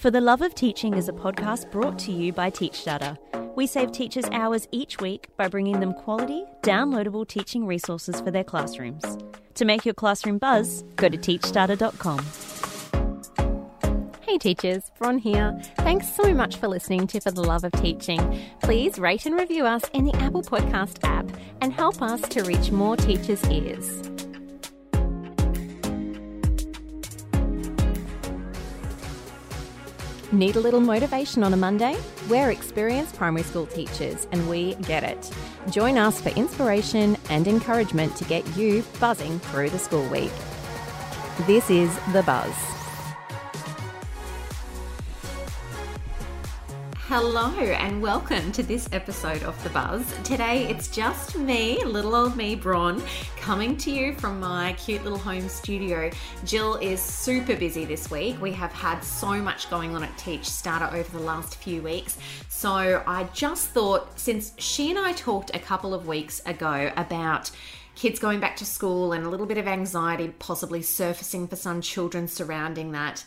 For the Love of Teaching is a podcast brought to you by TeachStarter. We save teachers hours each week by bringing them quality, downloadable teaching resources for their classrooms. To make your classroom buzz, go to teachstarter.com. Hey teachers, Bron here. Thanks so much for listening to For the Love of Teaching. Please rate and review us in the Apple Podcast app and help us to reach more teachers' ears. Need a little motivation on a Monday? We're experienced primary school teachers and we get it. Join us for inspiration and encouragement to get you buzzing through the school week. This is The Buzz. Hello and welcome to this episode of The Buzz. Today it's just me, little old me, Bron, coming to you from my cute little home studio. Jill is super busy this week. We have had so much going on at Teach Starter over the last few weeks. So I just thought, since she and I talked a couple of weeks ago about kids going back to school and a little bit of anxiety possibly surfacing for some children surrounding that,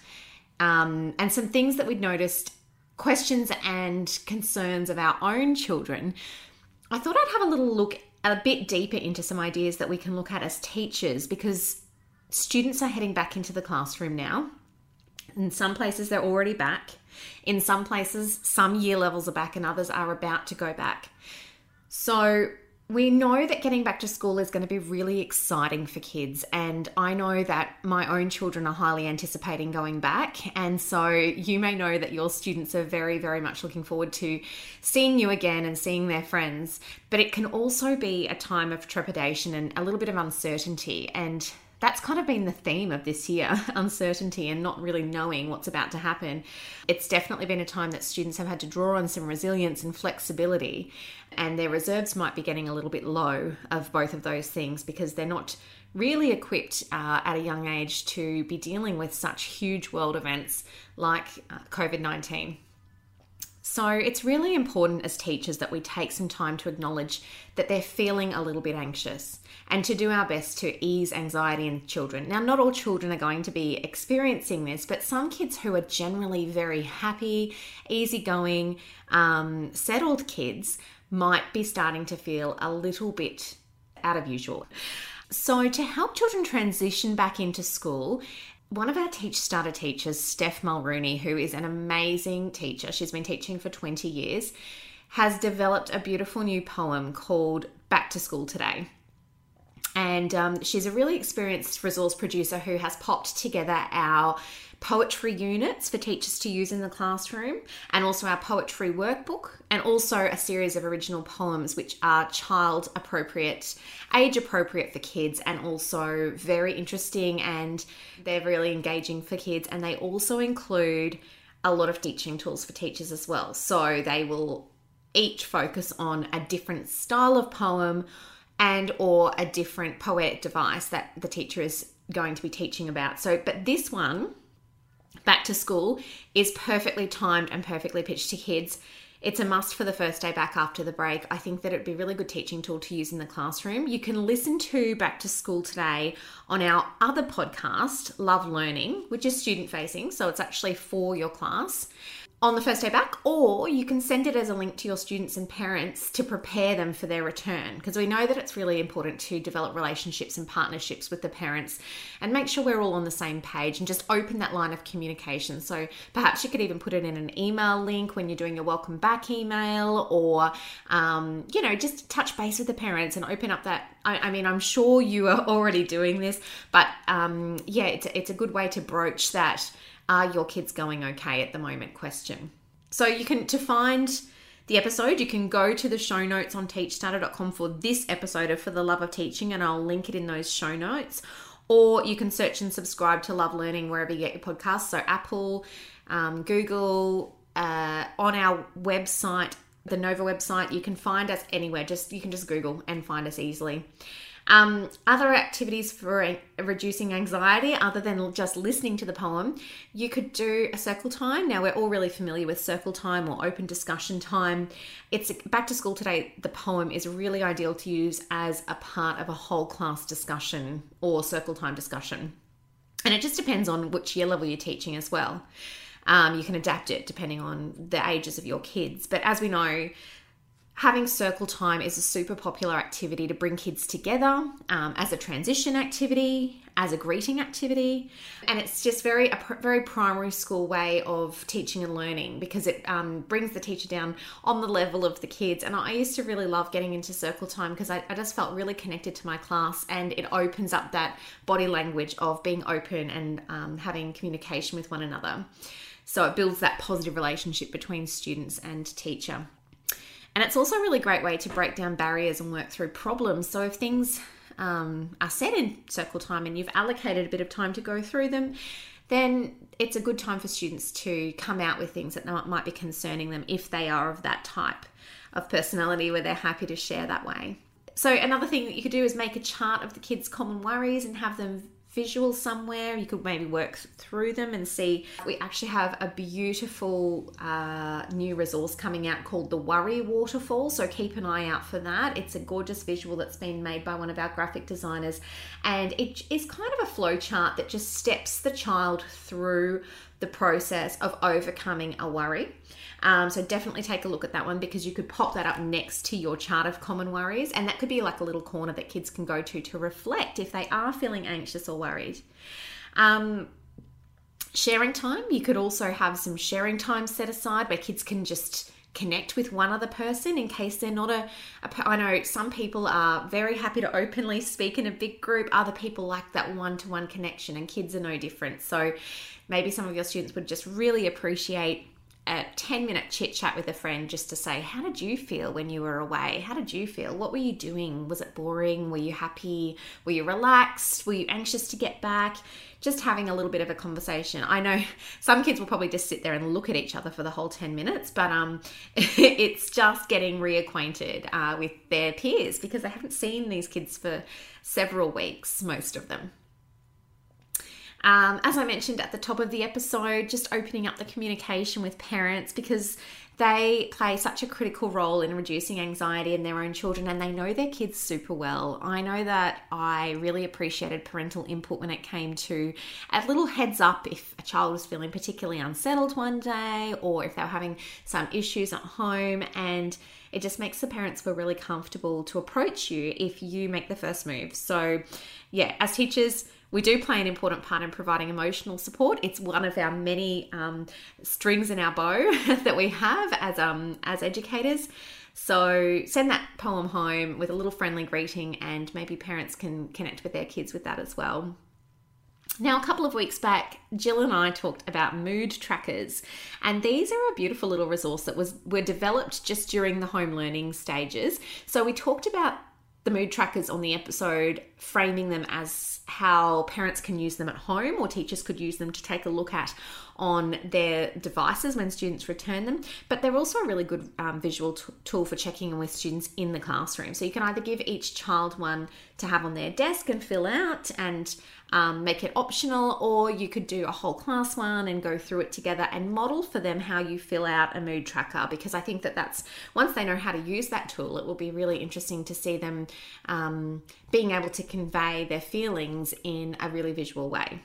um, and some things that we'd noticed questions and concerns of our own children, I thought I'd have a little look a bit deeper into some ideas that we can look at as teachers because students are heading back into the classroom now. In some places, they're already back. In some places, some year levels are back and others are about to go back. So, we know that getting back to school is going to be really exciting for kids, and I know that my own children are highly anticipating going back. And so, you may know that your students are very, very much looking forward to seeing you again and seeing their friends. But it can also be a time of trepidation and a little bit of uncertainty. And that's kind of been the theme of this year uncertainty and not really knowing what's about to happen. It's definitely been a time that students have had to draw on some resilience and flexibility, and their reserves might be getting a little bit low of both of those things because they're not really equipped uh, at a young age to be dealing with such huge world events like uh, COVID 19. So it's really important as teachers that we take some time to acknowledge that they're feeling a little bit anxious and to do our best to ease anxiety in children. Now, not all children are going to be experiencing this, but some kids who are generally very happy, easygoing, um, settled kids might be starting to feel a little bit out of usual. So, to help children transition back into school, one of our Teach Starter teachers, Steph Mulrooney, who is an amazing teacher, she's been teaching for 20 years, has developed a beautiful new poem called Back to School Today. And um, she's a really experienced resource producer who has popped together our poetry units for teachers to use in the classroom, and also our poetry workbook, and also a series of original poems which are child appropriate, age appropriate for kids, and also very interesting and they're really engaging for kids. And they also include a lot of teaching tools for teachers as well. So they will each focus on a different style of poem and or a different poetic device that the teacher is going to be teaching about. So, but this one back to school is perfectly timed and perfectly pitched to kids. It's a must for the first day back after the break. I think that it'd be a really good teaching tool to use in the classroom. You can listen to Back to School today on our other podcast, Love Learning, which is student facing. So it's actually for your class on the first day back, or you can send it as a link to your students and parents to prepare them for their return. Because we know that it's really important to develop relationships and partnerships with the parents and make sure we're all on the same page and just open that line of communication. So perhaps you could even put it in an email link when you're doing your welcome back email, or, um, you know, just touch base with the parents and open up that. I, I mean, I'm sure you are already doing this, but um, yeah, it's, it's a good way to broach that are your kids going okay at the moment question. So you can to find the episode, you can go to the show notes on teachstarter.com for this episode of For the Love of Teaching, and I'll link it in those show notes. Or you can search and subscribe to Love Learning wherever you get your podcasts. So Apple, um, Google, uh, on our website, the Nova website, you can find us anywhere. Just you can just Google and find us easily. Um, other activities for reducing anxiety, other than just listening to the poem, you could do a circle time. Now, we're all really familiar with circle time or open discussion time. It's back to school today. The poem is really ideal to use as a part of a whole class discussion or circle time discussion. And it just depends on which year level you're teaching as well. Um, you can adapt it depending on the ages of your kids. But as we know, having circle time is a super popular activity to bring kids together um, as a transition activity as a greeting activity and it's just very a pr- very primary school way of teaching and learning because it um, brings the teacher down on the level of the kids and i used to really love getting into circle time because I, I just felt really connected to my class and it opens up that body language of being open and um, having communication with one another. So it builds that positive relationship between students and teacher and it's also a really great way to break down barriers and work through problems. So if things um, are set in circle time and you've allocated a bit of time to go through them, then it's a good time for students to come out with things that might be concerning them if they are of that type of personality where they're happy to share that way. So, another thing that you could do is make a chart of the kids' common worries and have them visual somewhere. You could maybe work through them and see. We actually have a beautiful uh, new resource coming out called the Worry Waterfall. So keep an eye out for that. It's a gorgeous visual that's been made by one of our graphic designers, and it is kind of a flow chart that just steps the child through the process of overcoming a worry. Um, so definitely take a look at that one because you could pop that up next to your chart of common worries, and that could be like a little corner that kids can go to to reflect if they are feeling anxious or worried. Um, sharing time, you could also have some sharing time set aside where kids can just connect with one other person in case they're not a, a I know some people are very happy to openly speak in a big group other people like that one-to-one connection and kids are no different. So maybe some of your students would just really appreciate a 10 minute chit chat with a friend just to say, How did you feel when you were away? How did you feel? What were you doing? Was it boring? Were you happy? Were you relaxed? Were you anxious to get back? Just having a little bit of a conversation. I know some kids will probably just sit there and look at each other for the whole 10 minutes, but um, it's just getting reacquainted uh, with their peers because they haven't seen these kids for several weeks, most of them. Um, as I mentioned at the top of the episode, just opening up the communication with parents because they play such a critical role in reducing anxiety in their own children and they know their kids super well. I know that I really appreciated parental input when it came to a little heads up if a child was feeling particularly unsettled one day or if they were having some issues at home and it just makes the parents feel really comfortable to approach you if you make the first move. So, yeah, as teachers, we do play an important part in providing emotional support. It's one of our many um, strings in our bow that we have as um, as educators. So send that poem home with a little friendly greeting, and maybe parents can connect with their kids with that as well. Now, a couple of weeks back, Jill and I talked about mood trackers, and these are a beautiful little resource that was were developed just during the home learning stages. So we talked about the mood trackers on the episode, framing them as how parents can use them at home or teachers could use them to take a look at on their devices when students return them. But they're also a really good um, visual t- tool for checking in with students in the classroom. So you can either give each child one to have on their desk and fill out and um, make it optional, or you could do a whole class one and go through it together and model for them how you fill out a mood tracker. Because I think that that's once they know how to use that tool, it will be really interesting to see them um, being able to convey their feelings in a really visual way.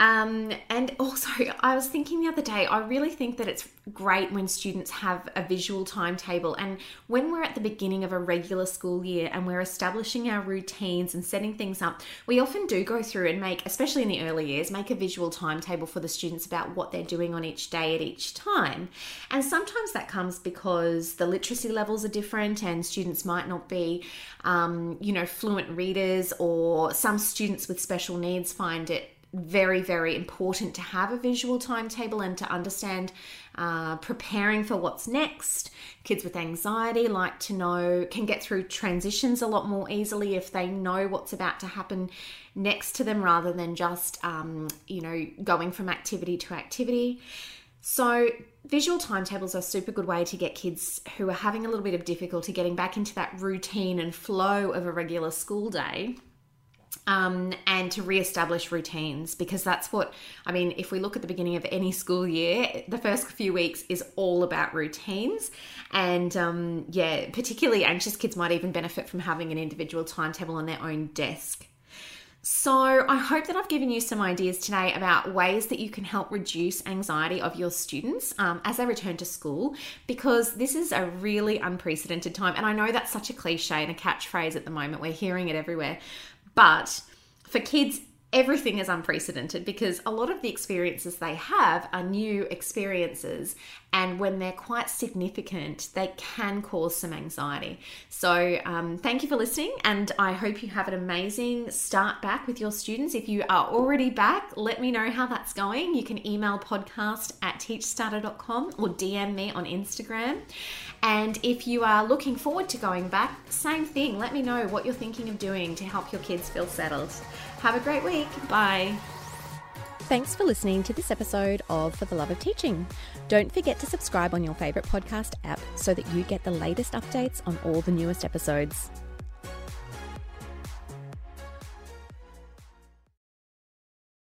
Um, and also, I was thinking the other day, I really think that it's great when students have a visual timetable. And when we're at the beginning of a regular school year and we're establishing our routines and setting things up, we often do go through and make, especially in the early years, make a visual timetable for the students about what they're doing on each day at each time. And sometimes that comes because the literacy levels are different and students might not be, um, you know, fluent readers, or some students with special needs find it very, very important to have a visual timetable and to understand uh, preparing for what's next. Kids with anxiety like to know, can get through transitions a lot more easily if they know what's about to happen next to them rather than just, um, you know, going from activity to activity. So, visual timetables are a super good way to get kids who are having a little bit of difficulty getting back into that routine and flow of a regular school day um, and to re-establish routines because that's what I mean. If we look at the beginning of any school year, the first few weeks is all about routines, and um, yeah, particularly anxious kids might even benefit from having an individual timetable on their own desk. So, I hope that I've given you some ideas today about ways that you can help reduce anxiety of your students um, as they return to school, because this is a really unprecedented time. And I know that's such a cliche and a catchphrase at the moment, we're hearing it everywhere. But for kids, everything is unprecedented because a lot of the experiences they have are new experiences and when they're quite significant they can cause some anxiety. So um, thank you for listening and i hope you have an amazing start back with your students. If you are already back let me know how that's going. You can email podcast at teachstarter.com or dm me on instagram. And if you are looking forward to going back same thing. Let me know what you're thinking of doing to help your kids feel settled. Have a great week. Bye. Thanks for listening to this episode of For the Love of Teaching. Don't forget to subscribe on your favourite podcast app so that you get the latest updates on all the newest episodes.